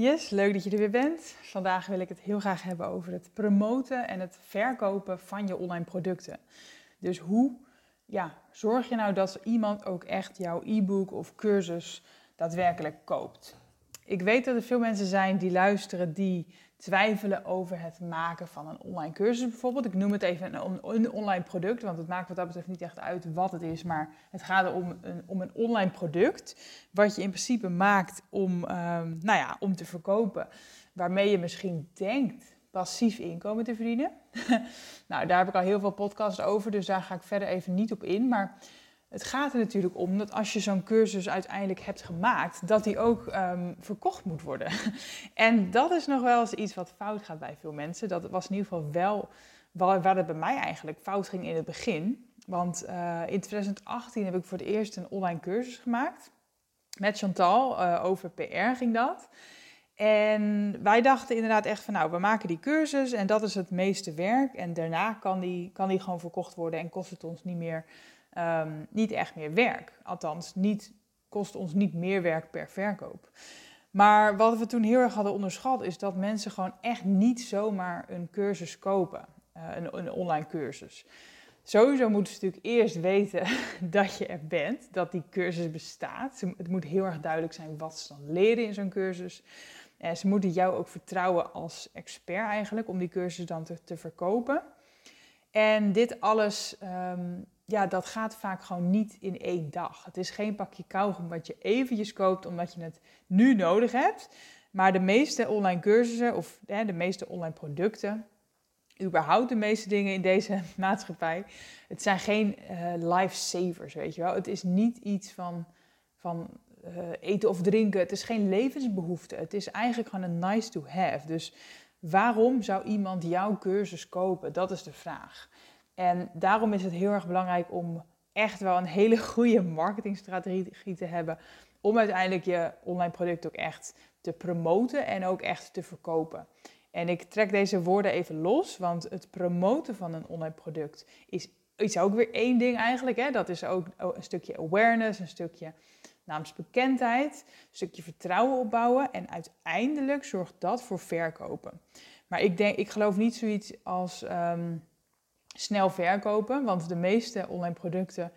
Yes, leuk dat je er weer bent. Vandaag wil ik het heel graag hebben over het promoten en het verkopen van je online producten. Dus hoe ja, zorg je nou dat iemand ook echt jouw e-book of cursus daadwerkelijk koopt? Ik weet dat er veel mensen zijn die luisteren die twijfelen over het maken van een online cursus bijvoorbeeld. Ik noem het even een, online product, want het maakt wat dat betreft niet echt uit wat het is. Maar het gaat om een, om een online product, wat je in principe maakt om, ehm, nou ja, om te verkopen. Waarmee je misschien denkt passief inkomen te verdienen. nou, daar heb ik al heel veel podcasts over, dus daar ga ik verder even niet op in. Maar het gaat er natuurlijk om dat als je zo'n cursus uiteindelijk hebt gemaakt, dat die ook um, verkocht moet worden. en dat is nog wel eens iets wat fout gaat bij veel mensen. Dat was in ieder geval wel waar, het bij mij eigenlijk fout ging in het begin. Want uh, in 2018 heb ik voor het eerst een online cursus gemaakt. Met Chantal, uh, over PR ging dat. En wij dachten inderdaad echt van, nou, we maken die cursus en dat is het meeste werk. En daarna kan die, kan die gewoon verkocht worden en kost het ons niet meer um, niet echt meer werk. Althans, niet, kost ons niet meer werk per verkoop. Maar wat we toen heel erg hadden onderschat, is dat mensen gewoon echt niet zomaar een cursus kopen. Uh, een, een, online cursus. Sowieso moeten ze natuurlijk eerst weten dat je er bent, dat die cursus bestaat. Het moet heel erg duidelijk zijn wat ze dan leren in zo'n cursus. En ze moeten jou ook vertrouwen als expert eigenlijk om die cursus dan te, te verkopen. En dit alles um, ja, dat gaat vaak gewoon niet in één dag. Het is geen pakje kauwgom wat je eventjes koopt omdat je het nu nodig hebt. Maar de meeste online cursussen of hè, de meeste online producten, überhaupt de meeste dingen in deze maatschappij, het zijn geen uh, lifesavers, weet je wel. Het is niet iets van, van uh, eten of drinken. Het is geen levensbehoefte. Het is eigenlijk gewoon een nice to have. Dus waarom zou iemand jouw cursus kopen? Dat is de vraag. En daarom is het heel erg belangrijk om echt wel een hele goede marketingstrategie te hebben. Om uiteindelijk je online product ook echt te promoten en ook echt te verkopen. En ik trek deze woorden even los, want het promoten van een online product is, is ook weer één ding eigenlijk. Hè? Dat is ook een stukje awareness, een stukje naamsbekendheid, een stukje vertrouwen opbouwen en uiteindelijk zorgt dat voor verkopen. Maar ik denk, ik geloof niet zoiets als ehm, snel verkopen. Want de meeste online producten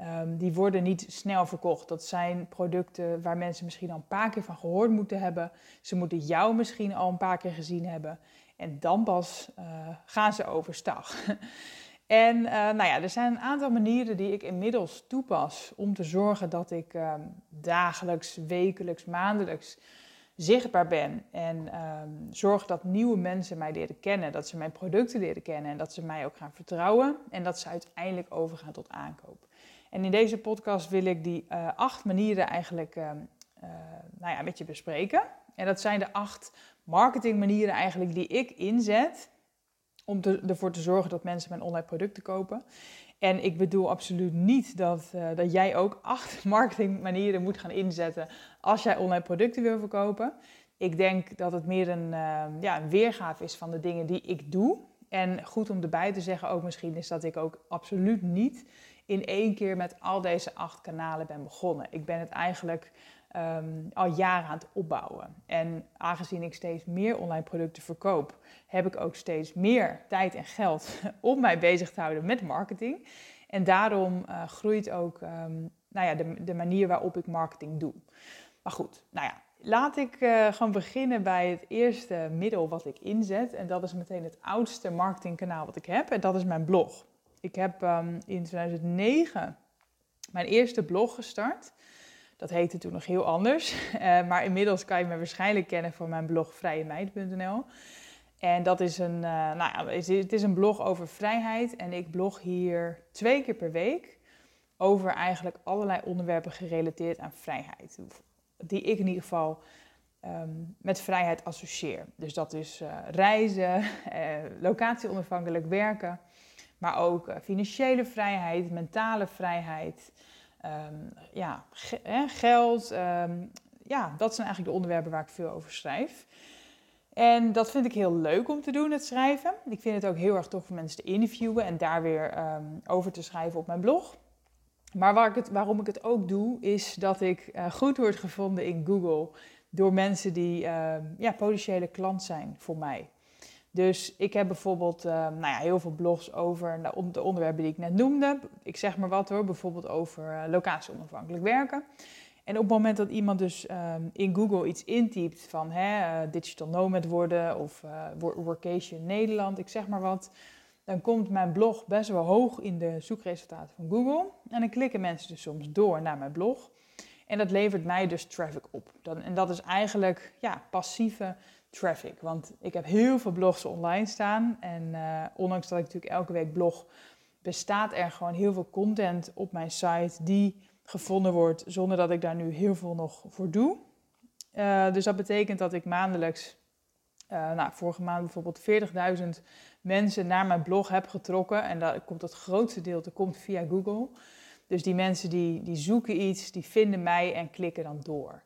um, die worden niet snel verkocht. Dat zijn producten waar mensen misschien al een paar keer van gehoord moeten hebben. Ze moeten jou misschien al een paar keer gezien hebben. En dan pas uh, gaan ze overstag. en uh, nou ja, er zijn een aantal manieren die ik inmiddels toepas om te zorgen dat ik um, dagelijks, wekelijks, maandelijks zichtbaar ben en um, zorg dat nieuwe mensen mij leren kennen, dat ze mijn producten leren kennen en dat ze mij ook gaan vertrouwen en dat ze uiteindelijk overgaan tot aankoop. En in deze podcast wil ik die uh, acht manieren eigenlijk uh, uh, nou ja, met je bespreken. En dat zijn de acht marketingmanieren eigenlijk die ik inzet om ervoor te zorgen dat mensen mijn online producten kopen. En ik bedoel absoluut niet dat, uh, dat jij ook acht marketingmanieren moet gaan inzetten als jij online producten wil verkopen. Ik denk dat het meer een, uh, ja, een weergave is van de dingen die ik doe. En goed om erbij te zeggen ook misschien is dat ik ook absoluut niet in één keer met al deze acht kanalen ben begonnen. Ik ben het eigenlijk um, al jaren aan het opbouwen. En aangezien ik steeds meer online producten verkoop, heb ik ook steeds meer tijd en geld om mij bezig te houden met marketing. En daarom uh, groeit ook um, nou ja, de, de, manier waarop ik marketing doe. Maar goed, nou ja, laat ik uh, gewoon beginnen bij het eerste middel wat ik inzet. En dat is meteen het oudste marketingkanaal wat ik heb. En dat is mijn blog. Ik heb um, in 2009 mijn eerste blog gestart. Dat heette toen nog heel anders. Uh, maar inmiddels kan je me waarschijnlijk kennen van mijn blog vrijemeid.nl. En dat is een, uh, nou ja, het is een blog over vrijheid. En ik blog hier twee keer per week over eigenlijk allerlei onderwerpen gerelateerd aan vrijheid. die ik in ieder geval ehm, met vrijheid associeer. Dus dat is uh, reizen, locatie onafhankelijk werken, maar ook financiële vrijheid, mentale vrijheid, um, ja, geld. Um, ja, dat zijn eigenlijk de onderwerpen waar ik veel over schrijf. En dat vind ik heel leuk om te doen, het schrijven. Ik vind het ook heel erg tof om mensen te interviewen en daar weer um, over te schrijven op mijn blog. Maar waar ik het, waarom ik het ook doe, is dat ik uh, goed word gevonden in Google door mensen die ja, potentiële klant zijn voor mij. Dus ik heb bijvoorbeeld uh, nou ja, heel veel blogs over de onderwerpen die ik net noemde. Ik zeg maar wat hoor, bijvoorbeeld over uh, locatie onafhankelijk werken. En op het moment dat iemand dus um, in Google iets intypt van hè, uh, digital nomad worden of workation Nederland, ik zeg maar wat, dan komt mijn blog best wel hoog in de zoekresultaten van Google. En dan klikken mensen dus soms door naar mijn blog. En dat levert mij dus traffic op. Dan, en dat is eigenlijk ja, passieve traffic. Want ik heb heel veel blogs online staan. En uh, ondanks dat ik natuurlijk elke week blog, bestaat er gewoon heel veel content op mijn site die gevonden wordt zonder dat ik daar nu heel veel nog voor doe. Uh, dus dat betekent dat ik maandelijks, uh, nou, vorige maand bijvoorbeeld 40.000 mensen naar mijn blog heb getrokken. En dat komt het grootste deel komt via Google. Dus die mensen die, die zoeken iets, die vinden mij en klikken dan door.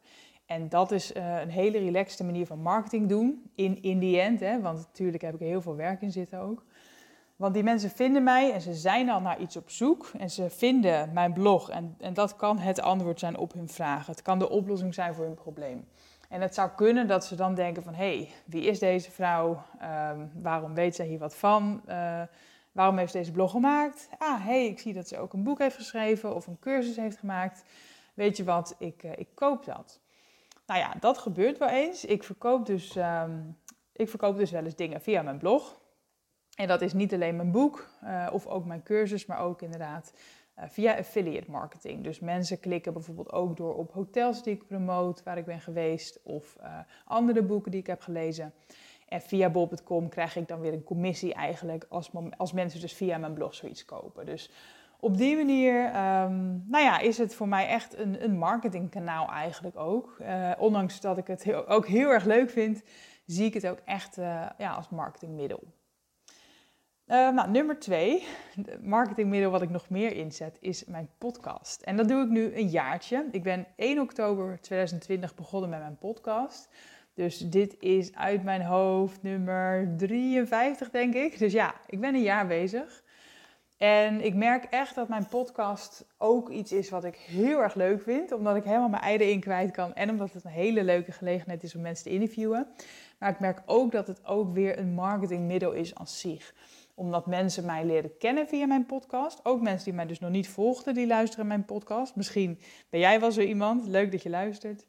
En dat is uh, een hele relaxte manier van marketing doen. In, in end, hè, want natuurlijk heb ik er heel veel werk in zitten ook. Want die mensen vinden mij en ze zijn al naar iets op zoek. En ze vinden mijn blog. En, en dat kan het antwoord zijn op hun vragen. Het kan de oplossing zijn voor hun probleem. En het zou kunnen dat ze dan denken van... hé, hey, wie is deze vrouw? Um, waarom weet zij hier wat van? Uh, waarom heeft ze deze blog gemaakt? Ah, hé, hey, ik zie dat ze ook een boek heeft geschreven... of een cursus heeft gemaakt. Weet je wat, ik, uh, ik koop dat. Nou ja, dat gebeurt wel eens. Ik verkoop dus, um, ik verkoop dus wel eens dingen via mijn blog... En dat is niet alleen mijn boek uh, of ook mijn cursus, maar ook inderdaad uh, via affiliate marketing. Dus mensen klikken bijvoorbeeld ook door op hotels die ik promote, waar ik ben geweest, of uh, andere boeken die ik heb gelezen. En via bol.com krijg ik dan weer een commissie eigenlijk als, als mensen dus via mijn blog zoiets kopen. Dus op die manier um, nou ja, is het voor mij echt een, een marketingkanaal eigenlijk ook. ondanks dat ik het heel, ook heel erg leuk vind, zie ik het ook echt ja, als marketingmiddel. Uh, nou, nummer twee, marketingmiddel wat ik nog meer inzet, is mijn podcast. En dat doe ik nu een jaartje. Ik ben 1 oktober 2020 begonnen met mijn podcast. Dus dit is uit mijn hoofd nummer 53, denk ik. Dus ja, ik ben een jaar bezig. En ik merk echt dat mijn podcast ook iets is wat ik heel erg leuk vind. Omdat ik helemaal mijn eieren in kwijt kan. En omdat het een hele leuke gelegenheid is om mensen te interviewen. Maar ik merk ook dat het ook weer een marketingmiddel is als zich omdat mensen mij leren kennen via mijn podcast. Ook mensen die mij dus nog niet volgden, die luisteren mijn podcast. Misschien ben jij wel zo iemand. Leuk dat je luistert.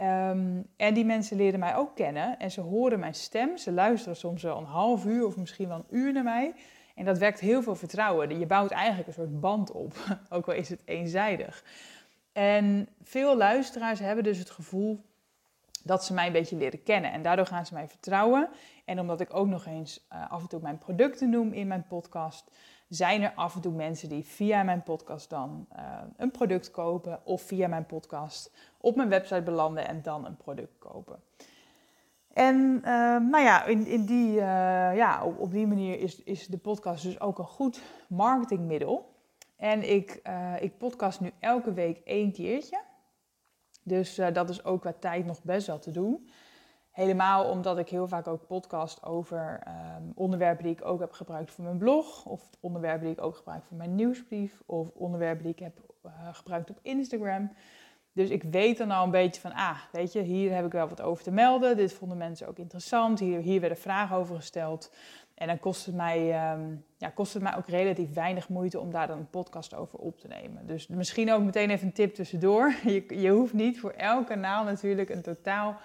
Um, en die mensen leren mij ook kennen en ze horen mijn stem. Ze luisteren soms wel een half uur of misschien wel een uur naar mij. En dat wekt heel veel vertrouwen. Je bouwt eigenlijk een soort band op, ook al is het eenzijdig. En veel luisteraars hebben dus het gevoel dat ze mij een beetje leren kennen. En daardoor gaan ze mij vertrouwen. En omdat ik ook nog eens uh, af en toe mijn producten noem in mijn podcast, zijn er af en toe mensen die via mijn podcast dan uh, een product kopen of via mijn podcast op mijn website belanden en dan een product kopen. En uh, nou ja, in, in die, ja op, die manier is, is de podcast dus ook een goed marketingmiddel. En ik, ik podcast nu elke week één keertje. Dus uh, dat is ook qua tijd nog best wel te doen. Helemaal omdat ik heel vaak ook podcast over um, onderwerpen die ik ook heb gebruikt voor mijn blog. Of onderwerpen die ik ook gebruik voor mijn nieuwsbrief. Of onderwerpen die ik heb gebruikt op Instagram. Dus ik weet dan al een beetje van, ah, weet je, hier heb ik wel wat over te melden. Dit vonden mensen ook interessant. Hier, hier werden vragen over gesteld. En dan kost het, mij, um, ja, kost het mij ook relatief weinig moeite om daar dan een podcast over op te nemen. Dus misschien ook meteen even een tip tussendoor. Je, je hoeft niet voor elk kanaal natuurlijk een totaal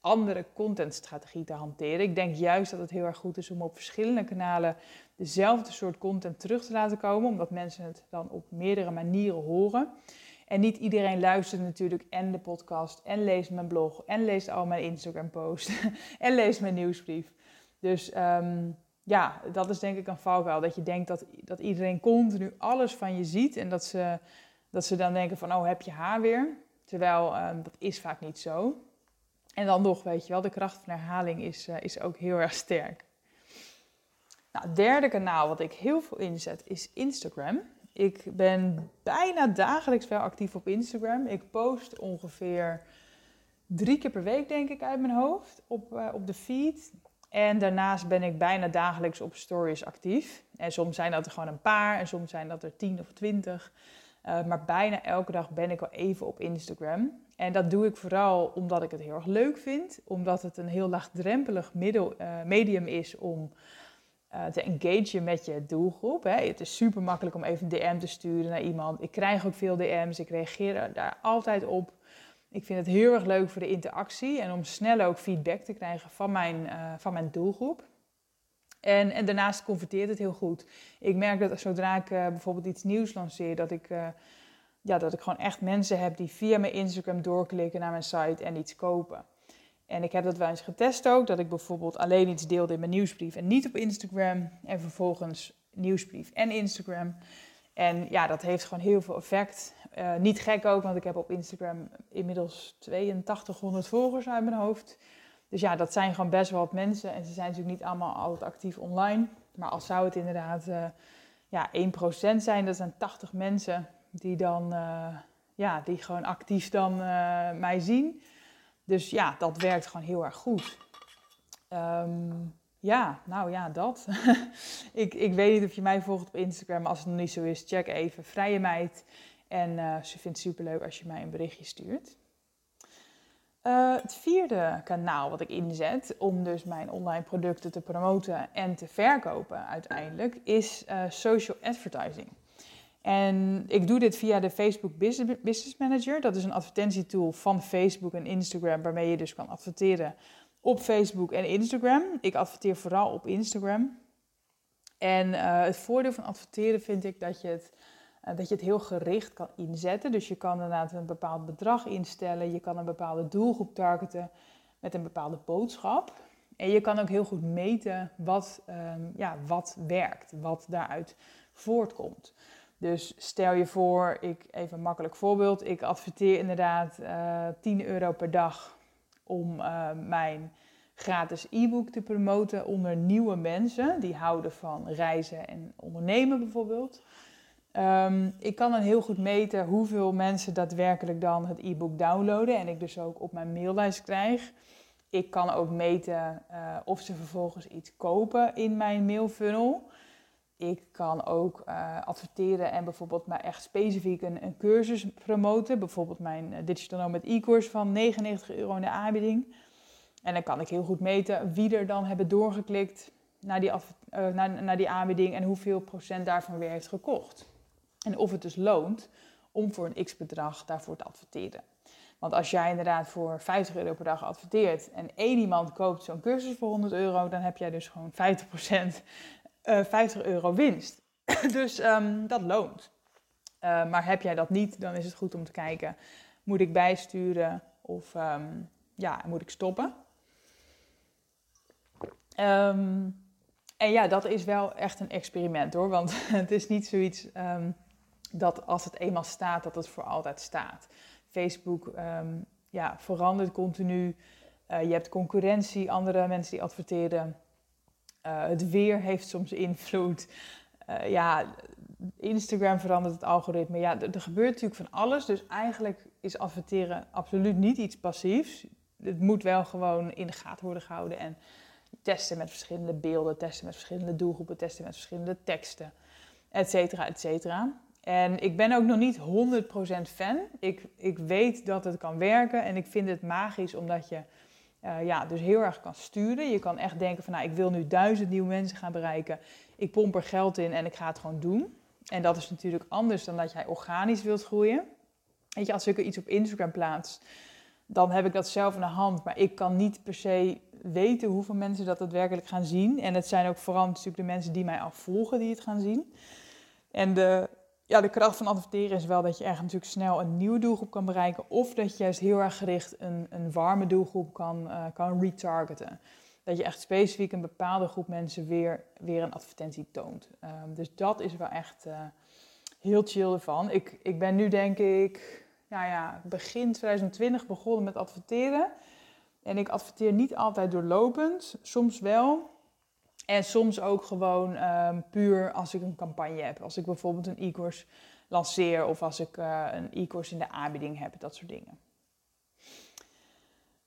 andere contentstrategie te hanteren. Ik denk juist dat het heel erg goed is om op verschillende kanalen dezelfde soort content terug te laten komen, omdat mensen het dan op meerdere manieren horen. En niet iedereen luistert natuurlijk en de podcast en leest mijn blog en leest al mijn Instagram post en leest mijn nieuwsbrief. Dus um, ja, dat is denk ik een valkuil. Dat je denkt dat, dat iedereen continu alles van je ziet. En dat ze, dat ze dan denken van, oh, heb je haar weer? Terwijl ehm, dat is vaak niet zo. En dan nog, weet je wel, de kracht van herhaling is, uh, is ook heel erg sterk. Nou, het derde kanaal wat ik heel veel inzet is Instagram. Ik ben bijna dagelijks wel actief op Instagram. Ik post ongeveer drie keer per week, denk ik, uit mijn hoofd op, uh, op de feed. En daarnaast ben ik bijna dagelijks op stories actief. En soms zijn dat er gewoon een paar en soms zijn dat er tien of twintig. Uh, maar bijna elke dag ben ik wel even op Instagram. En dat doe ik vooral omdat ik het heel erg leuk vind. Omdat het een heel laagdrempelig middel, uh, medium is om uh, te engagen met je doelgroep. Hè. Het is super makkelijk om even een DM te sturen naar iemand. Ik krijg ook veel DM's, ik reageer daar altijd op. Ik vind het heel erg leuk voor de interactie en om snel ook feedback te krijgen van mijn, uh, van mijn doelgroep. En, en daarnaast converteert het heel goed. Ik merk dat zodra ik uh, bijvoorbeeld iets nieuws lanceer, dat ik, ja, dat ik gewoon echt mensen heb die via mijn Instagram doorklikken naar mijn site en iets kopen. En ik heb dat wel eens getest ook, dat ik bijvoorbeeld alleen iets deelde in mijn nieuwsbrief en niet op Instagram. En vervolgens nieuwsbrief en Instagram. En ja, dat heeft gewoon heel veel effect. Uh, niet gek ook, want ik heb op Instagram inmiddels 8200 volgers uit mijn hoofd. Dus ja, dat zijn gewoon best wel wat mensen. En ze zijn natuurlijk niet allemaal altijd actief online. Maar als zou het inderdaad uh, ja, 1% zijn, dat zijn 80 mensen die dan uh, ja, die gewoon actief dan mij zien. Dus ja, dat werkt gewoon heel erg goed. Um, ja, nou ja, dat. ik, ik weet niet of je mij volgt op Instagram. Als het nog niet zo is, check even Vrije Meid. En uh, ze vindt het superleuk als je mij een berichtje stuurt. Uh, het vierde kanaal wat ik inzet om dus mijn online producten te promoten en te verkopen uiteindelijk is uh, social advertising. En ik doe dit via de Facebook Business Manager. Dat is een advertentietool van Facebook en Instagram waarmee je dus kan adverteren op Facebook en Instagram. Ik adverteer vooral op Instagram. En uh, het voordeel van adverteren vind ik dat je, het, uh, dat je het heel gericht kan inzetten. Dus je kan inderdaad een bepaald bedrag instellen. Je kan een bepaalde doelgroep targeten met een bepaalde boodschap. En je kan ook heel goed meten wat, um, ja, wat werkt, wat daaruit voortkomt. Dus stel je voor, ik, even een makkelijk voorbeeld. Ik adverteer inderdaad uh, 10 euro per dag om uh, mijn gratis e-book te promoten onder nieuwe mensen die houden van reizen en ondernemen bijvoorbeeld. Um, ik kan dan heel goed meten hoeveel mensen daadwerkelijk dan het e-book downloaden en ik dus ook op mijn maillijst krijg. Ik kan ook meten uh, of ze vervolgens iets kopen in mijn mailfunnel. Ik kan ook uh, adverteren en bijvoorbeeld maar echt specifiek een, een cursus promoten. Bijvoorbeeld mijn uh, Digital Nomad e-course van 99 euro in de aanbieding. En dan kan ik heel goed meten wie er dan hebben doorgeklikt naar die, uh, naar, naar die aanbieding en hoeveel procent daarvan weer heeft gekocht. En of het dus loont om voor een x-bedrag daarvoor te adverteren. Want als jij inderdaad voor 50 euro per dag adverteert en één iemand koopt zo'n cursus voor 100 euro, dan heb jij dus gewoon 50% uh, 50 euro winst. dus um, dat loont. Uh, maar heb jij dat niet, dan is het goed om te kijken: moet ik bijsturen of um, ja, moet ik stoppen? Um, en ja, dat is wel echt een experiment hoor. Want het is niet zoiets dat als het eenmaal staat, dat het voor altijd staat. Facebook ja, verandert continu. Uh, je hebt concurrentie, andere mensen die adverteren. Uh, het weer heeft soms invloed. Uh, ja, Instagram verandert het algoritme. Ja, er, er, gebeurt natuurlijk van alles. Dus eigenlijk is adverteren absoluut niet iets passiefs. Het moet wel gewoon in de gaten worden gehouden. En testen met verschillende beelden, testen met verschillende doelgroepen, testen met verschillende teksten, et cetera, et cetera. En ik ben ook nog niet 100% fan. Ik, ik weet dat het kan werken en ik vind het magisch omdat je uh, ja, dus heel erg kan sturen. Je kan echt denken van, nou, ik wil nu duizend nieuwe mensen gaan bereiken. Ik pomp er geld in en ik ga het gewoon doen. En dat is natuurlijk anders dan dat jij organisch wilt groeien. Weet je, als ik er iets op Instagram plaats, dan heb ik dat zelf in de hand. Maar ik kan niet per se weten hoeveel mensen dat daadwerkelijk gaan zien. En het zijn ook vooral natuurlijk de mensen die mij afvolgen die het gaan zien. En de, ja, de kracht van adverteren is wel dat je echt natuurlijk snel een nieuwe doelgroep kan bereiken. Of dat je juist heel erg gericht een, een warme doelgroep kan, uh, kan retargeten. Dat je echt specifiek een bepaalde groep mensen weer, weer een advertentie toont. Um, dus dat is wel echt uh, heel chill ervan. Ik, ik ben nu denk ik nou ja, begin 2020 begonnen met adverteren. En ik adverteer niet altijd doorlopend, soms wel. En soms ook gewoon um, puur als ik een campagne heb. Als ik bijvoorbeeld een e-course lanceer of als ik uh, een e-course in de aanbieding heb, dat soort dingen.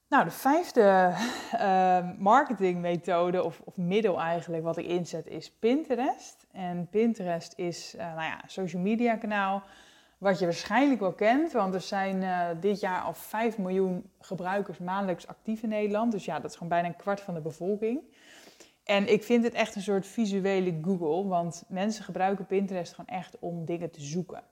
Nou, de vijfde uh, marketingmethode of, of, middel eigenlijk wat ik inzet is Pinterest. En Pinterest is uh, nou ja, een social media kanaal wat je waarschijnlijk wel kent, want er zijn uh, dit jaar al 5 miljoen gebruikers maandelijks actief in Nederland. Dus ja, dat is gewoon bijna een kwart van de bevolking. En ik vind het echt een soort visuele Google, want mensen gebruiken Pinterest gewoon echt om dingen te zoeken.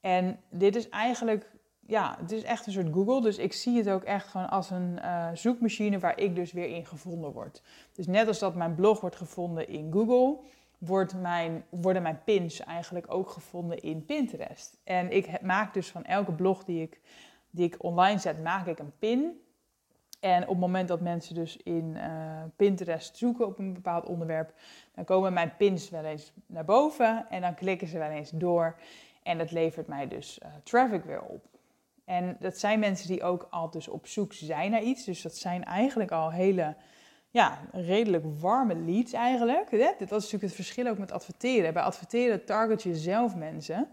En dit is eigenlijk, ja, het is echt een soort Google. Dus ik zie het ook echt gewoon als een uh, zoekmachine waar ik dus weer in gevonden word. Dus net als dat mijn blog wordt gevonden in Google, wordt mijn, worden mijn pins eigenlijk ook gevonden in Pinterest. En ik maak dus van elke blog die ik, die ik online zet, maak ik een pin. En op het moment dat mensen dus in uh, Pinterest zoeken op een bepaald onderwerp, dan komen mijn pins wel eens naar boven en dan klikken ze wel eens door. En dat levert mij dus uh, traffic weer op. En dat zijn mensen die ook al dus op zoek zijn naar iets. Dus dat zijn eigenlijk al hele, ja, redelijk warme leads eigenlijk. Dat is natuurlijk het verschil ook met adverteren. Bij adverteren target je zelf mensen.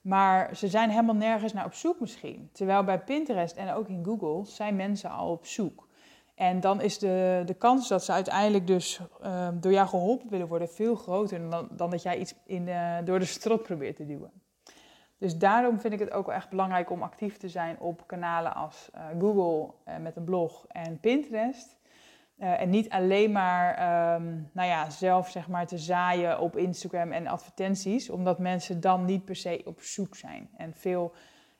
Maar ze zijn helemaal nergens naar op zoek misschien. Terwijl bij Pinterest en ook in Google zijn mensen al op zoek. En dan is de, de kans dat ze uiteindelijk dus uh, door jou geholpen willen worden veel groter dan, dan dat jij iets in de, door de strot probeert te duwen. Dus daarom vind ik het ook wel echt belangrijk om actief te zijn op kanalen als uh, Google uh, met een blog en Pinterest. Uh, en niet alleen maar um, nou ja, zelf zeg maar, te zaaien op Instagram en advertenties, omdat mensen dan niet per se op zoek zijn en veel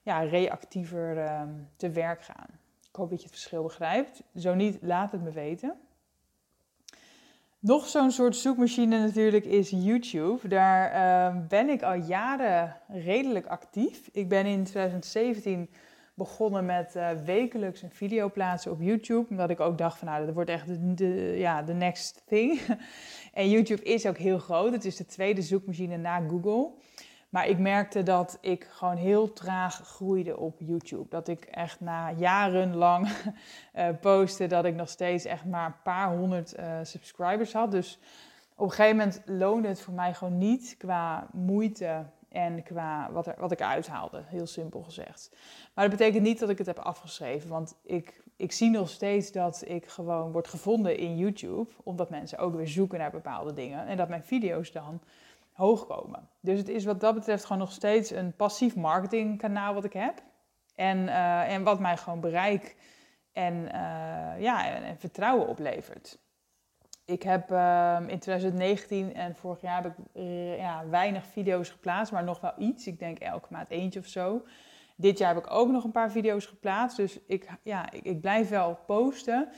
ja, reactiever um, te werk gaan. Ik hoop dat je het verschil begrijpt. Zo niet, laat het me weten. Nog zo'n soort zoekmachine natuurlijk is YouTube. Daar uh, ben ik al jaren redelijk actief. Ik ben in 2017 begonnen met uh, wekelijks een video plaatsen op YouTube. Omdat ik ook dacht van nou, dat wordt echt de, ja, de next thing. en YouTube is ook heel groot. Het is de tweede zoekmachine na Google. Maar ik merkte dat ik gewoon heel traag groeide op YouTube. Dat ik echt na jarenlang uh, posten, dat ik nog steeds echt maar een paar honderd uh, subscribers had. Dus op een gegeven moment loonde het voor mij gewoon niet qua moeite en qua wat, er, wat ik uithaalde, heel simpel gezegd. Maar dat betekent niet dat ik het heb afgeschreven, want ik, ik zie nog steeds dat ik gewoon word gevonden in YouTube, omdat mensen ook weer zoeken naar bepaalde dingen en dat mijn video's dan hoog komen. Dus het is wat dat betreft gewoon nog steeds een passief marketingkanaal wat ik heb. En, uh, en wat mij gewoon bereik en, uh, ja, en, vertrouwen oplevert. Ik heb uh, in 2019 en vorig jaar heb ik eh, ja, weinig video's geplaatst, maar nog wel iets. Ik denk elke maand eentje of zo. Dit jaar heb ik ook nog een paar video's geplaatst. Dus ik, ja, ik, ik blijf wel posten.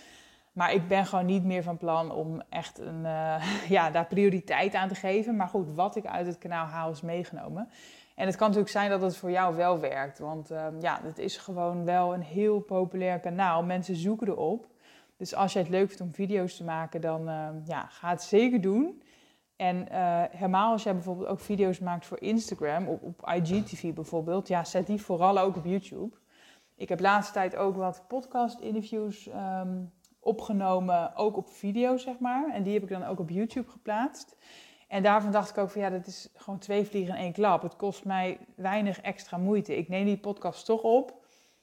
Maar ik ben gewoon niet meer van plan om echt een, uh, ja, daar prioriteit aan te geven. Maar goed, wat ik uit het kanaal haal is meegenomen. En het kan natuurlijk zijn dat het voor jou wel werkt. Want uh, ja, het is gewoon wel een heel populair kanaal. Mensen zoeken erop. Dus als je het leuk vindt om video's te maken, dan uh, ja, ga het zeker doen. En uh, helemaal als jij bijvoorbeeld ook video's maakt voor Instagram, op, op IGTV bijvoorbeeld, ja, zet die vooral ook op YouTube. Ik heb laatste tijd ook wat podcast-interviews um, opgenomen, ook op video, zeg maar. En die heb ik dan ook op YouTube geplaatst. En daarvan dacht ik ook van ja, dat is gewoon twee vliegen in één klap. Het kost mij weinig extra moeite. Ik neem die podcast toch op.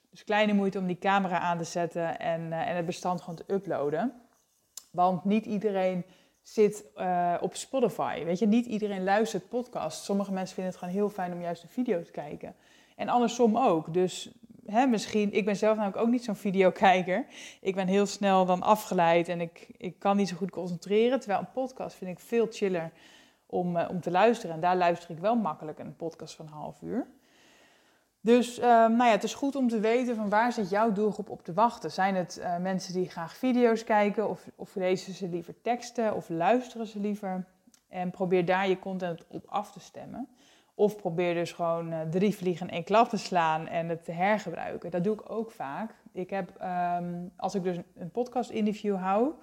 Dus kleine moeite om die camera aan te zetten en, uh, en het bestand gewoon te uploaden. Want niet iedereen zit uh, op Spotify. Weet je, niet iedereen luistert podcast. Sommige mensen vinden het gewoon heel fijn om juist een video te kijken. En andersom ook. Dus hè, misschien, ik ben zelf namelijk ook niet zo'n videokijker. Ik ben heel snel dan afgeleid en ik, ik kan niet zo goed concentreren. Terwijl een podcast vind ik veel chiller om, uh, om te luisteren. En daar luister ik wel makkelijk een podcast van een half uur. Dus uh, nou ja, het is goed om te weten van waar zit jouw doelgroep op te wachten. Zijn het uh, mensen die graag video's kijken of, of lezen ze liever teksten of luisteren ze liever? En probeer daar je content op af te stemmen. Of probeer dus gewoon uh, drie vliegen in één klap te slaan en het te hergebruiken. Dat doe ik ook vaak. Ik heb, um, als ik dus een podcast interview hou,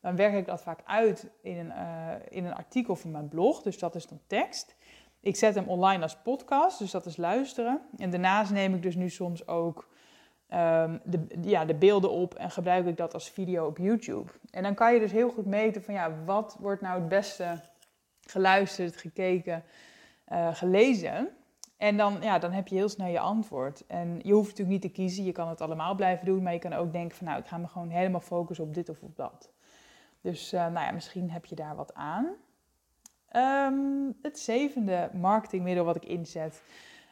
dan werk ik dat vaak uit in een, uh, in een artikel van mijn blog. Dus dat is dan tekst. Ik zet hem online als podcast, dus dat is luisteren. En daarnaast neem ik dus nu soms ook ehm, de, ja, de beelden op en gebruik ik dat als video op YouTube. En dan kan je dus heel goed meten van ja, wat wordt nou het beste geluisterd, gekeken, uh, gelezen. En dan, ja, dan heb je heel snel je antwoord. En je hoeft natuurlijk niet te kiezen, je kan het allemaal blijven doen, maar je kan ook denken van nou, ik ga me gewoon helemaal focussen op dit of op dat. Dus uh, nou ja, misschien heb je daar wat aan. Um, het zevende marketingmiddel wat ik inzet,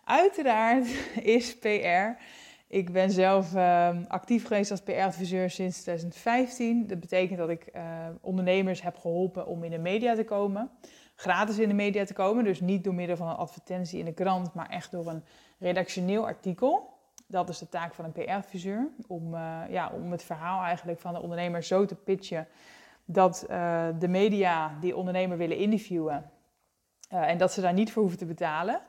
uiteraard, is PR. Ik ben zelf uh, actief geweest als PR-adviseur sinds 2015. Dat betekent dat ik uh, ondernemers heb geholpen om in de media te komen. Gratis in de media te komen, dus niet door middel van een advertentie in de krant, maar echt door een redactioneel artikel. Dat is de taak van een PR-adviseur, om, uh, ja, om het verhaal eigenlijk van de ondernemer zo te pitchen dat uh, de media die ondernemer willen interviewen uh, en dat ze daar niet voor hoeven te betalen.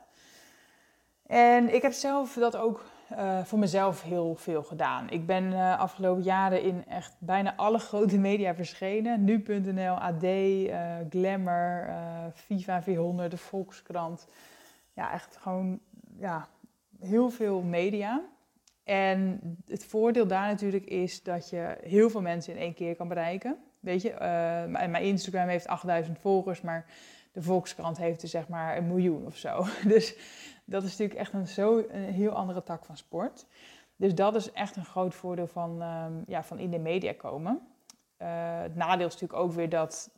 En ik heb zelf dat ook uh, voor mezelf heel veel gedaan. Ik ben uh, afgelopen jaren in echt bijna alle grote media verschenen. Nu.nl, AD, uh, Glamour, Viva 400, de Volkskrant. Ja, echt gewoon ja, heel veel media. En het voordeel daar natuurlijk is dat je heel veel mensen in één keer kan bereiken. Weet je, mijn Instagram heeft 8000 volgers, maar de Volkskrant heeft er zeg maar een miljoen of zo. Dus dat is natuurlijk echt een, zo, een heel andere tak van sport. Dus dat is echt een groot voordeel van, um, ja, van in de media komen. Uh, het nadeel is natuurlijk ook weer dat,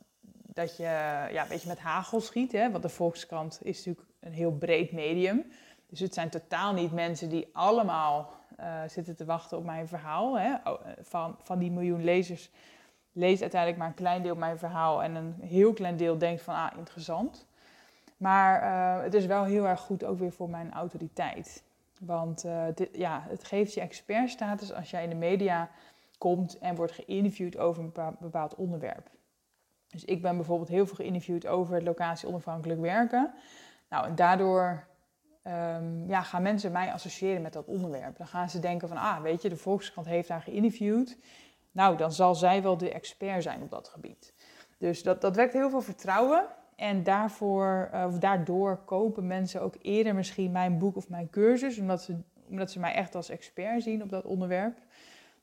dat je ja, een beetje met hagel schiet. Hè? Want de Volkskrant is natuurlijk een heel breed medium. Dus het zijn totaal niet mensen die allemaal uh, zitten te wachten op mijn verhaal. Hè? Eh, van, van die miljoen lezers leest uiteindelijk maar een klein deel mijn verhaal. En een heel klein deel denkt van, ah, interessant. Maar uh, het is wel heel erg goed ook weer voor mijn autoriteit. Want dit, ja, het geeft je expertstatus als jij in de media komt en wordt geïnterviewd over een bepaald onderwerp. Dus ik ben bijvoorbeeld heel veel geïnterviewd over het locatie onafhankelijk werken. Nou, en daardoor um, ja, gaan mensen mij associëren met dat onderwerp. Dan gaan ze denken van, ah, weet je, de Volkskrant heeft daar geïnterviewd. Nou, dan zal zij wel de expert zijn op dat gebied. Dus dat, dat wekt heel veel vertrouwen. En daarvoor, uh, of daardoor kopen mensen ook eerder misschien mijn boek of mijn cursus, omdat ze, omdat ze mij echt als expert zien op dat onderwerp.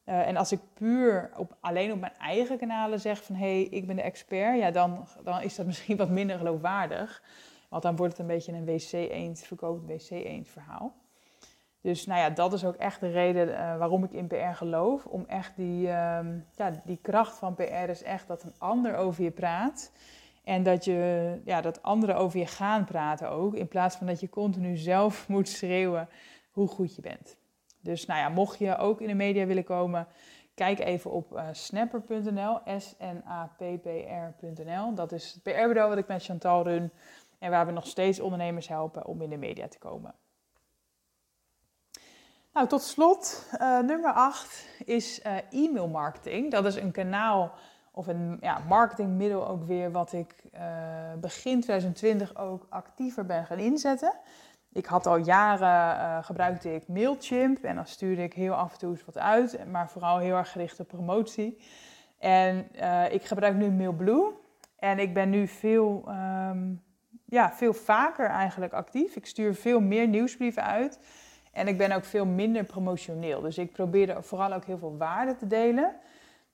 Uh, en als ik puur op, alleen op mijn eigen kanalen zeg van hé, hey, ik ben de expert, ja, dan, dan is dat misschien wat minder geloofwaardig. Want dan wordt het een beetje een wc-eend, verkoopt wc-eend verhaal. Dus nou ja, dat is ook echt de reden uh, waarom ik in PR geloof. Om echt die, uh, ja, die kracht van PR is echt dat een ander over je praat. En dat, je, ja, dat anderen over je gaan praten ook. In plaats van dat je continu zelf moet schreeuwen hoe goed je bent. Dus nou ja, mocht je ook in de media willen komen, kijk even op uh, snapper.nl, S-N-A-P-P-R.nl. Dat is het PR-bureau wat ik met Chantal run. En waar we nog steeds ondernemers helpen om in de media te komen. Nou, tot slot, uh, nummer 8 is uh, e-mail marketing. Dat is een kanaal of een ja, marketingmiddel ook weer wat ik uh, begin 2020 ook actiever ben gaan inzetten. Ik had al jaren, gebruikte ik Mailchimp en dan stuurde ik heel af en toe eens wat uit, maar vooral heel erg gericht op promotie. En ik gebruik nu Mailblue en ik ben nu veel, um, ja, veel vaker eigenlijk actief. Ik stuur veel meer nieuwsbrieven uit en ik ben ook veel minder promotioneel. Dus ik probeer vooral ook heel veel waarde te delen.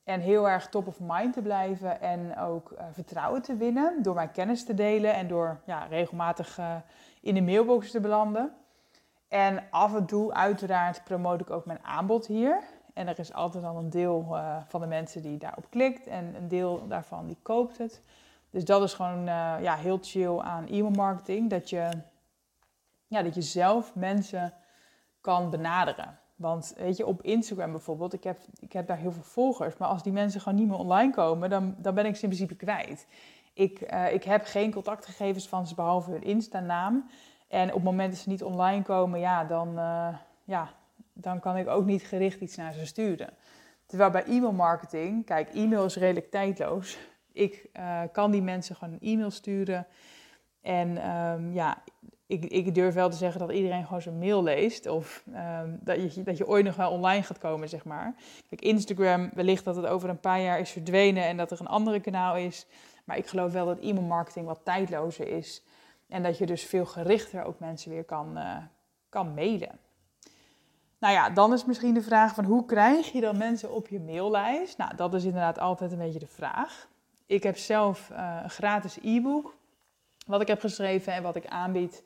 En heel erg top of mind te blijven en ook uh, vertrouwen te winnen door mijn kennis te delen en door ja, regelmatig uh, in de mailbox te belanden. En af en toe, uiteraard, promote ik ook mijn aanbod hier. En er is altijd al een deel uh, van de mensen die daarop klikt en een deel daarvan die koopt het. Dus dat is gewoon ja, heel chill aan e-mail marketing. Dat je, ja, dat je zelf mensen kan benaderen. Want weet je, op Instagram bijvoorbeeld, ik heb, ik heb daar heel veel volgers. Maar als die mensen gewoon niet meer online komen, dan, dan ben ik ze in principe kwijt. Ik, uh, ik heb geen contactgegevens van ze behalve hun Insta-naam. En op het moment dat ze niet online komen, ja, dan, uh, ja, dan kan ik ook niet gericht iets naar ze sturen. Terwijl bij e-mail marketing, kijk, e-mail is redelijk tijdloos. Ik uh, kan die mensen gewoon een e-mail sturen. En um, ja, ik, ik, durf wel te zeggen dat iedereen gewoon zijn mail leest. Of um, dat, je, dat je ooit nog wel online gaat komen, zeg maar. Kijk, Instagram, wellicht dat het over een paar jaar is verdwenen en dat er een andere kanaal is. Maar ik geloof wel dat e-mailmarketing wat tijdlozer is. En dat je dus veel gerichter ook mensen weer kan, uh, kan mailen. Nou ja, dan is misschien de vraag van hoe krijg je dan mensen op je maillijst? Nou, dat is inderdaad altijd een beetje de vraag. Ik heb zelf uh, een gratis e-book wat ik heb geschreven en wat ik aanbied.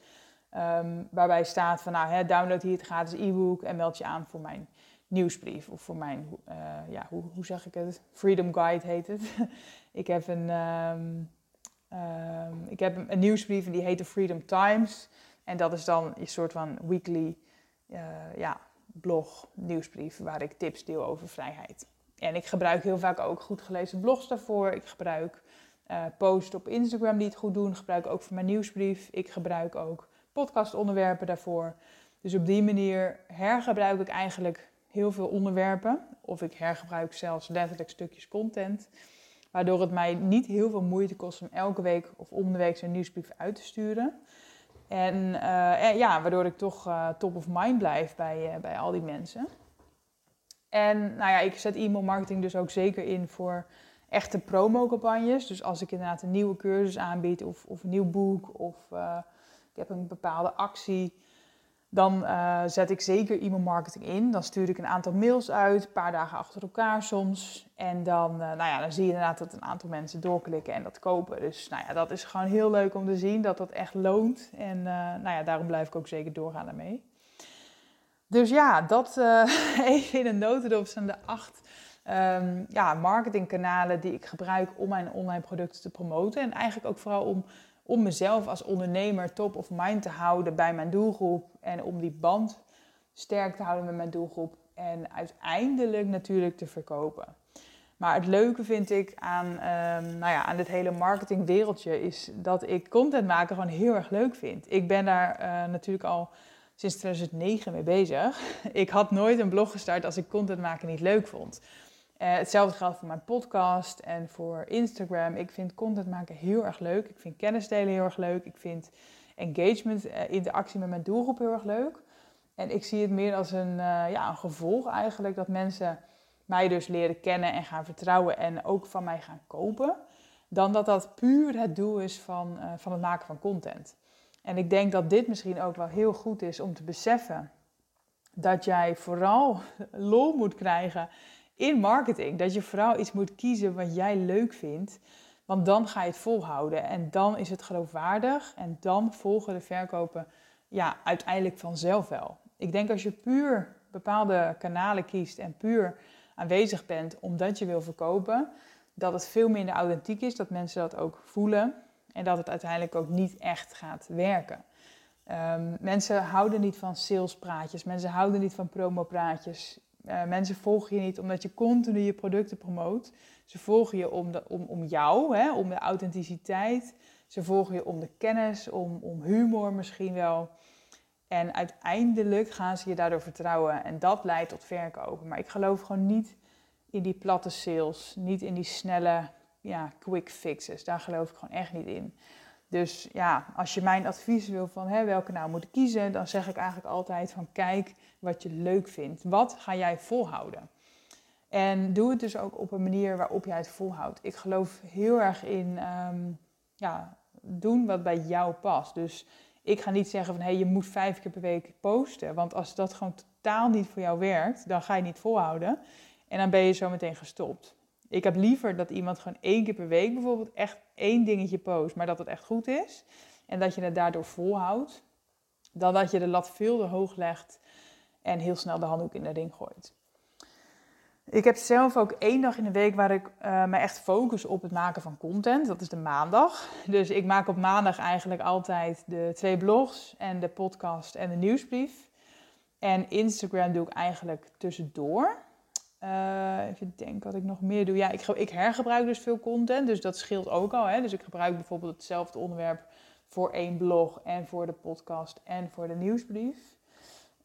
Um, waarbij staat van nou, hè, download hier het gratis e-book en meld je aan voor mijn nieuwsbrief. Of voor mijn, uh, ja, hoe, hoe zeg ik het? Freedom Guide heet het. ik heb een, um, um, ik heb een, nieuwsbrief en die heet de Freedom Times. En dat is dan een soort van weekly uh, ja, blog, nieuwsbrief, waar ik tips deel over vrijheid. En ik gebruik heel vaak ook goed gelezen blogs daarvoor. Ik gebruik uh, posts op Instagram die het goed doen. Ik gebruik ook voor mijn nieuwsbrief. Ik gebruik ook podcastonderwerpen daarvoor. Dus op die manier hergebruik ik eigenlijk heel veel onderwerpen. Of ik hergebruik zelfs letterlijk stukjes content. Waardoor het mij niet heel veel moeite kost om elke week of om de week zo'n nieuwsbrief uit te sturen. En, uh, ja, waardoor ik toch uh, top of mind blijf bij, bij al die mensen. En nou ja, ik zet e-mail marketing dus ook zeker in voor echte promo-campagnes. Dus als ik inderdaad een nieuwe cursus aanbied of, of een nieuw boek of ik heb een bepaalde actie, dan uh, zet ik zeker e-mailmarketing in. Dan stuur ik een aantal mails uit, een paar dagen achter elkaar soms. En dan, uh, nou ja, dan zie je inderdaad dat een aantal mensen doorklikken en dat kopen. Dus nou ja, dat is gewoon heel leuk om te zien dat dat echt loont. En nou ja, daarom blijf ik ook zeker doorgaan daarmee. Dus ja, dat even in een notendop zijn de acht um, ja, marketingkanalen die ik gebruik om mijn online producten te promoten. En eigenlijk ook vooral om om mezelf als ondernemer top of mind te houden bij mijn doelgroep en om die band sterk te houden met mijn doelgroep en uiteindelijk natuurlijk te verkopen. Maar het leuke vind ik aan, um, nou ja, aan dit hele marketingwereldje is dat ik content maken gewoon heel erg leuk vind. Ik ben daar uh, natuurlijk al sinds 2009 mee bezig. Ik had nooit een blog gestart als ik content maken niet leuk vond. Uh, hetzelfde geldt voor mijn podcast en voor Instagram. Ik vind content maken heel erg leuk. Ik vind kennis delen heel erg leuk. Ik vind engagement, uh, interactie met mijn doelgroep heel erg leuk. En ik zie het meer als een, uh, ja, een gevolg eigenlijk dat mensen mij dus leren kennen en gaan vertrouwen en ook van mij gaan kopen. Dan dat dat puur het doel is van, van het maken van content. En ik denk dat dit misschien ook wel heel goed is om te beseffen dat jij vooral lol moet krijgen in marketing. Dat je vooral iets moet kiezen wat jij leuk vindt. Want dan ga je het volhouden en dan is het geloofwaardig en dan volgen de verkopen ja, uiteindelijk vanzelf wel. Ik denk als je puur bepaalde kanalen kiest en puur aanwezig bent omdat je wil verkopen, dat het veel minder authentiek is, dat mensen dat ook voelen en dat het uiteindelijk ook niet echt gaat werken. Um, mensen houden niet van salespraatjes, mensen houden niet van promopraatjes. Uh, mensen volgen je niet omdat je continu je producten promoot. Ze volgen je om, om, om jou, hè, om de authenticiteit. Ze volgen je om de kennis, om, om humor misschien wel. En uiteindelijk gaan ze je daardoor vertrouwen. En dat leidt tot verkopen. Maar ik geloof gewoon niet in die platte sales. Niet in die snelle ja, quick fixes. Daar geloof ik gewoon echt niet in. Dus ja, als je mijn advies wil van hè, welke nou moet ik kiezen, dan zeg ik eigenlijk altijd van kijk wat je leuk vindt. Wat ga jij volhouden? En doe het dus ook op een manier waarop jij het volhoudt. Ik geloof heel erg in um, ja, doen wat bij jou past. Dus ik ga niet zeggen van hé, hey, je moet vijf keer per week posten. Want als dat gewoon totaal niet voor jou werkt, dan ga je niet volhouden. En dan ben je zo meteen gestopt. Ik heb liever dat iemand gewoon één keer per week bijvoorbeeld echt één dingetje post, maar dat het echt goed is. En dat je het daardoor volhoudt. Dan dat je de lat veel te hoog legt en heel snel de handdoek in de ring gooit. Ik heb zelf ook één dag in de week waar ik uh, me echt focus op het maken van content. Dat is de maandag. Dus ik maak op maandag eigenlijk altijd de twee blogs en de podcast en de nieuwsbrief. En Instagram doe ik eigenlijk tussendoor. Uh, even denken wat ik nog meer doe. Ja, ik, ik, hergebruik dus veel content, dus dat scheelt ook al. Hè? Dus ik gebruik bijvoorbeeld hetzelfde onderwerp voor één blog en voor de podcast en voor de nieuwsbrief.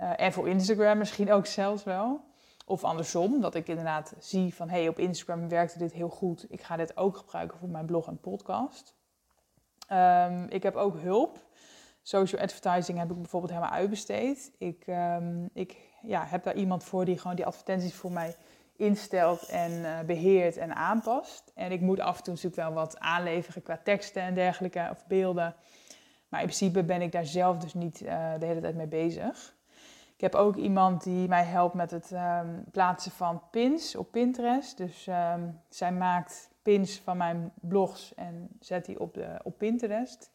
Uh, en voor Instagram misschien ook zelfs wel. Of andersom, dat ik inderdaad zie van hé, hey, op Instagram werkte dit heel goed. Ik ga dit ook gebruiken voor mijn blog en podcast. Um, ik heb ook hulp. Social advertising heb ik bijvoorbeeld helemaal uitbesteed. Ik, um, ik ja, heb daar iemand voor die gewoon die advertenties voor mij instelt en uh, beheert en aanpast. En ik moet af en toe natuurlijk wel wat aanleveren qua teksten en dergelijke of beelden. Maar in principe ben ik daar zelf dus niet uh, de hele tijd mee bezig. Ik heb ook iemand die mij helpt met het um, plaatsen van pins op Pinterest. Dus um, zij maakt pins van mijn blogs en zet die op, de, op Pinterest.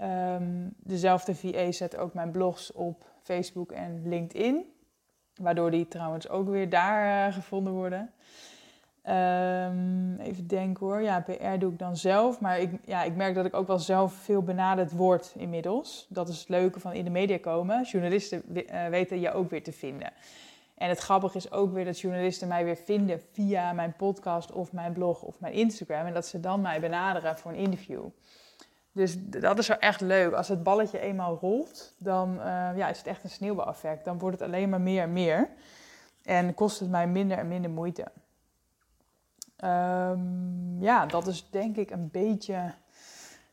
Um, dezelfde VA zet ook mijn blogs op Facebook en LinkedIn. Waardoor die trouwens ook weer daar uh, gevonden worden. Um, even denken hoor. Ja, PR doe ik dan zelf. Maar ik, ja, ik merk dat ik ook wel zelf veel benaderd word inmiddels. Dat is het leuke van in de media komen. Journalisten uh, weten je ook weer te vinden. En het grappige is ook weer dat journalisten mij weer vinden via mijn podcast of mijn blog of mijn Instagram. En dat ze dan mij benaderen voor een interview. Dus dat is wel echt leuk. Als het balletje eenmaal rolt, dan uh, ja, is het echt een sneeuwbaleffect. Dan wordt het alleen maar meer en meer. En kost het mij minder en minder moeite. Um, ja, dat is denk ik een beetje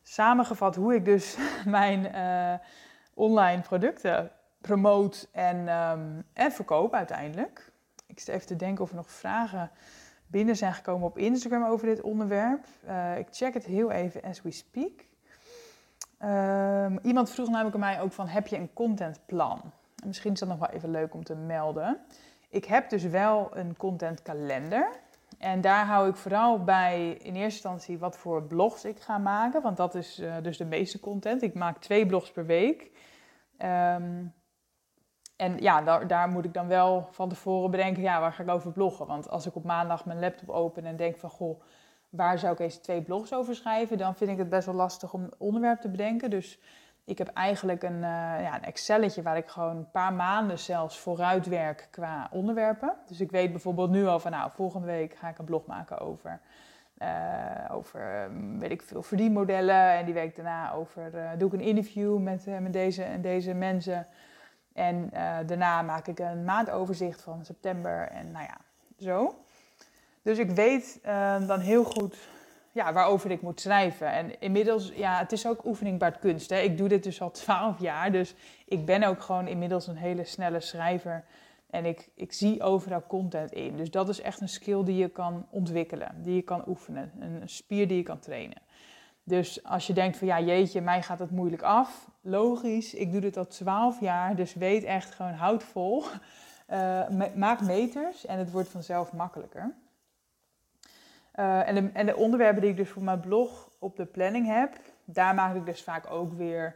samengevat hoe ik dus mijn uh, online producten promoot en, um, en verkoop uiteindelijk. Ik zit even te denken of er nog vragen binnen zijn gekomen op Instagram over dit onderwerp. Uh, ik check het heel even as we speak. Um, iemand vroeg namelijk aan mij ook van, heb je een contentplan? En misschien is dat nog wel even leuk om te melden. Ik heb dus wel een contentkalender. En daar hou ik vooral bij in eerste instantie wat voor blogs ik ga maken. Want dat is uh, dus de meeste content. Ik maak twee blogs per week. Um, en ja, daar, daar, moet ik dan wel van tevoren bedenken, ja, waar ga ik over bloggen? Want als ik op maandag mijn laptop open en denk van, goh, waar zou ik eens twee blogs over schrijven? Dan vind ik het best wel lastig om een onderwerp te bedenken. Dus ik heb eigenlijk een, uh, ja, een Excelletje waar ik gewoon een paar maanden zelfs vooruit werk qua onderwerpen. Dus ik weet bijvoorbeeld nu al van, nou, volgende week ga ik een blog maken over, uh, over weet ik veel, verdienmodellen. En die week daarna over, uh, doe ik een interview met, met deze en deze mensen. En daarna maak ik een maandoverzicht van september en nou ja, zo. Dus ik weet dan heel goed ja, waarover ik moet schrijven. En inmiddels, ja, het is ook oefening baart kunst. Hè. Ik doe dit dus al twaalf jaar, dus ik ben ook gewoon inmiddels een hele snelle schrijver. En ik, ik zie overal content in. Dus dat is echt een skill die je kan ontwikkelen, die je kan oefenen. Een spier die je kan trainen. Dus als je denkt van ja, jeetje, mij gaat het moeilijk af. Logisch, ik doe dit al twaalf jaar, dus weet echt gewoon houd vol. Uh, maak meters en het wordt vanzelf makkelijker. Uh, en, de, en, de, onderwerpen die ik dus voor mijn blog op de planning heb, daar maak ik dus vaak ook weer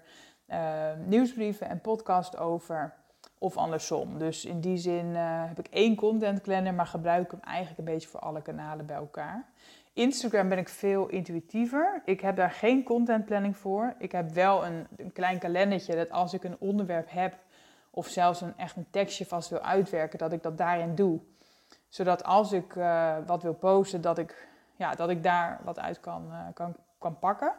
uh, nieuwsbrieven en podcast over. Of andersom. Dus in die zin uh, heb ik één content planner, maar gebruik ik hem eigenlijk een beetje voor alle kanalen bij elkaar. Instagram ben ik veel intuïtiever. Ik heb daar geen content planning voor. Ik heb wel een, een klein kalendertje dat als ik een onderwerp heb, of zelfs een, echt een tekstje vast wil uitwerken, dat ik dat daarin doe zodat als ik uh, wat wil posten, dat ik ja, dat ik daar wat uit kan, uh, kan, kan pakken.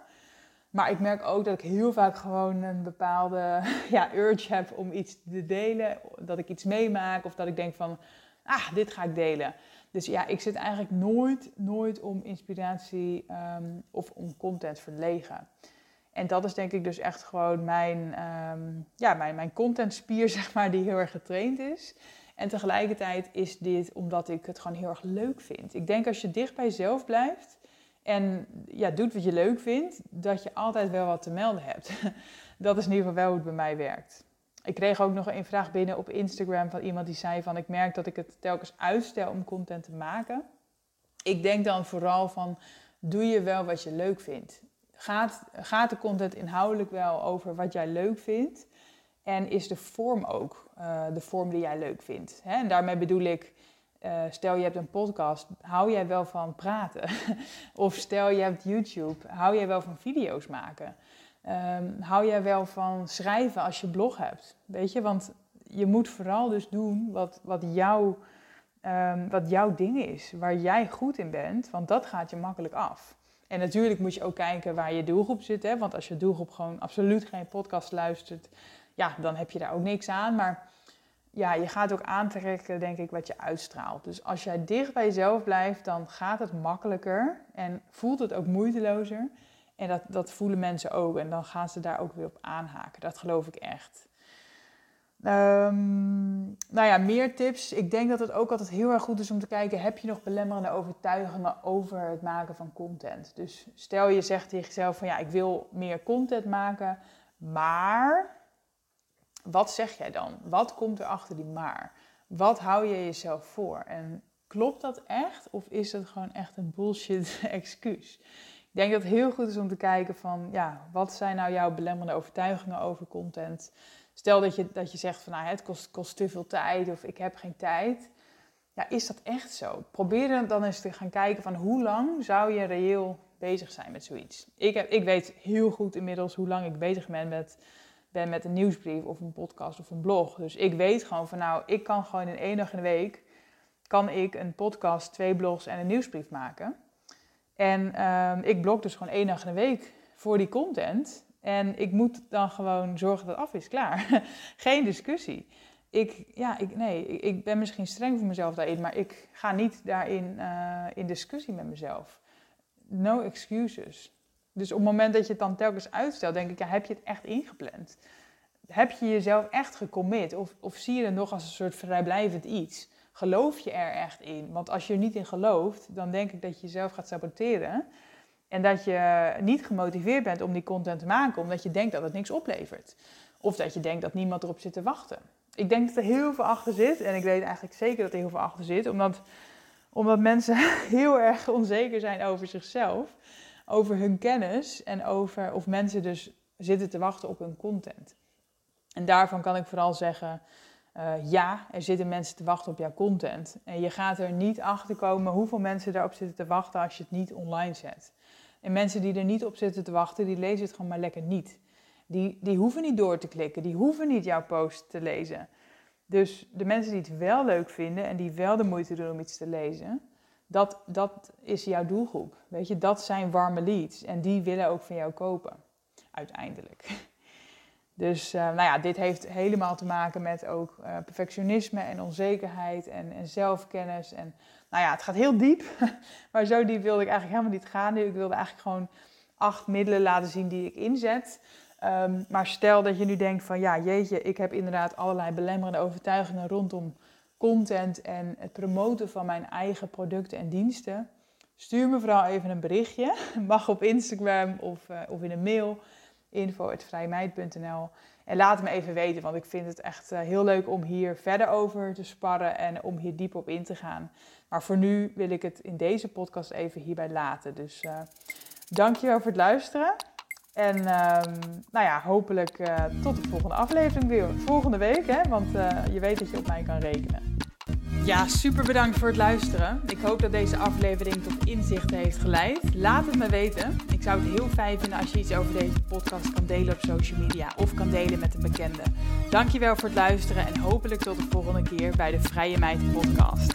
Maar ik merk ook dat ik heel vaak gewoon een bepaalde ja, urge heb om iets te delen. Dat ik iets meemaak of dat ik denk van, ah, dit ga ik delen. Dus ja, ik zit eigenlijk nooit, nooit om inspiratie um, of om content verlegen. En dat is denk ik dus echt gewoon mijn, um, ja, mijn, mijn contentspier, zeg maar, die heel erg getraind is. En tegelijkertijd is dit omdat ik het gewoon heel erg leuk vind. Ik denk als je dicht bij jezelf blijft en ja, doet wat je leuk vindt, dat je altijd wel wat te melden hebt. Dat is in ieder geval wel hoe het bij mij werkt. Ik kreeg ook nog een vraag binnen op Instagram van iemand die zei van ik merk dat ik het telkens uitstel om content te maken. Ik denk dan vooral van doe je wel wat je leuk vindt. Gaat, gaat de content inhoudelijk wel over wat jij leuk vindt? En is de vorm ook uh, de vorm die jij leuk vindt? Hè? En daarmee bedoel ik, uh, stel je hebt een podcast, hou jij wel van praten? of stel je hebt YouTube, hou jij wel van video's maken? Um, hou jij wel van schrijven als je blog hebt? Weet je, want je moet vooral dus doen wat, wat, jou, um, wat jouw ding is, waar jij goed in bent, want dat gaat je makkelijk af. En natuurlijk moet je ook kijken waar je doelgroep zit. Hè? Want als je doelgroep gewoon absoluut geen podcast luistert, ja, dan heb je daar ook niks aan. Maar ja, je gaat ook aantrekken, denk ik, wat je uitstraalt. Dus als jij dicht bij jezelf blijft, dan gaat het makkelijker en voelt het ook moeitelozer. En dat, dat voelen mensen ook. En dan gaan ze daar ook weer op aanhaken. Dat geloof ik echt. Um, nou ja, meer tips. Ik denk dat het ook altijd heel erg goed is om te kijken: heb je nog belemmerende overtuigingen over het maken van content? Dus stel je zegt tegen jezelf: van ja, ik wil meer content maken. Maar wat zeg jij dan? Wat komt er achter die maar? Wat hou je jezelf voor? En klopt dat echt? Of is dat gewoon echt een bullshit excuus? Ik denk dat het heel goed is om te kijken van, ja, wat zijn nou jouw belemmerende overtuigingen over content? Stel dat je, dat je zegt van, nou, het kost, te veel tijd of ik heb geen tijd. Ja, is dat echt zo? Probeer dan eens te gaan kijken van hoe lang zou je reëel bezig zijn met zoiets. Ik, heb, ik weet heel goed inmiddels hoe lang ik bezig ben met, ben met een nieuwsbrief of een podcast of een blog. Dus ik weet gewoon van nou, ik kan gewoon in één dag in de week kan ik een podcast, twee blogs en een nieuwsbrief maken. En ehm, ik blog dus gewoon één dag in de week voor die content. En ik moet dan gewoon zorgen dat het af is, klaar. Geen discussie. Ik, ja, ik, nee, ik, ben misschien streng voor mezelf daarin, maar ik ga niet daarin uh, in discussie met mezelf. No excuses. Dus op het moment dat je het dan telkens uitstelt, denk ik, ja, heb je het echt ingepland? Heb je jezelf echt gecommit? Of, of zie je het nog als een soort vrijblijvend iets? Geloof je er echt in? Want als je er niet in gelooft, dan denk ik dat je jezelf gaat saboteren. En dat je niet gemotiveerd bent om die content te maken, omdat je denkt dat het niks oplevert. Of dat je denkt dat niemand erop zit te wachten. Ik denk dat er heel veel achter zit. En ik weet eigenlijk zeker dat er heel veel achter zit. Omdat, omdat mensen heel erg onzeker zijn over zichzelf. Over hun kennis. En over of mensen dus zitten te wachten op hun content. En daarvan kan ik vooral zeggen uh, ja, er zitten mensen te wachten op jouw content. En je gaat er niet achter komen hoeveel mensen daarop zitten te wachten als je het niet online zet. En mensen die er niet op zitten te wachten, die lezen het gewoon maar lekker niet. Die, die hoeven niet door te klikken, die hoeven niet jouw post te lezen. Dus de mensen die het wel leuk vinden en die wel de moeite doen om iets te lezen, dat, dat is jouw doelgroep. Weet je, dat zijn warme leads en die willen ook van jou kopen, uiteindelijk. Dus uh, nou ja, dit heeft helemaal te maken met ook uh, perfectionisme en onzekerheid en, en, zelfkennis. En nou ja, het gaat heel diep, maar zo diep wilde ik eigenlijk helemaal niet gaan. Ik wilde eigenlijk gewoon acht middelen laten zien die ik inzet. Um, maar stel dat je nu denkt van ja, jeetje, ik heb inderdaad allerlei belemmerende overtuigingen rondom content en het promoten van mijn eigen producten en diensten. Stuur me vooral even een berichtje. Mag op Instagram of, uh, of in een mail info.vrijmeid.nl. En laat me even weten, want ik vind het echt eh, heel leuk om hier verder over te sparren en om hier diep op in te gaan. Maar voor nu wil ik het in deze podcast even hierbij laten. Dus uh, dankjewel voor het luisteren. En ehm, nou ja, hopelijk uh, tot de volgende aflevering weer. Volgende week, hè? want je weet dat je op mij kan rekenen. Ja, super bedankt voor het luisteren. Ik hoop dat deze aflevering tot inzichten heeft geleid. Laat het me weten. Ik zou het heel fijn vinden als je iets over deze podcast kan delen op social media of kan delen met een bekende. Dankjewel voor het luisteren en hopelijk tot de volgende keer bij de Vrije Meid podcast.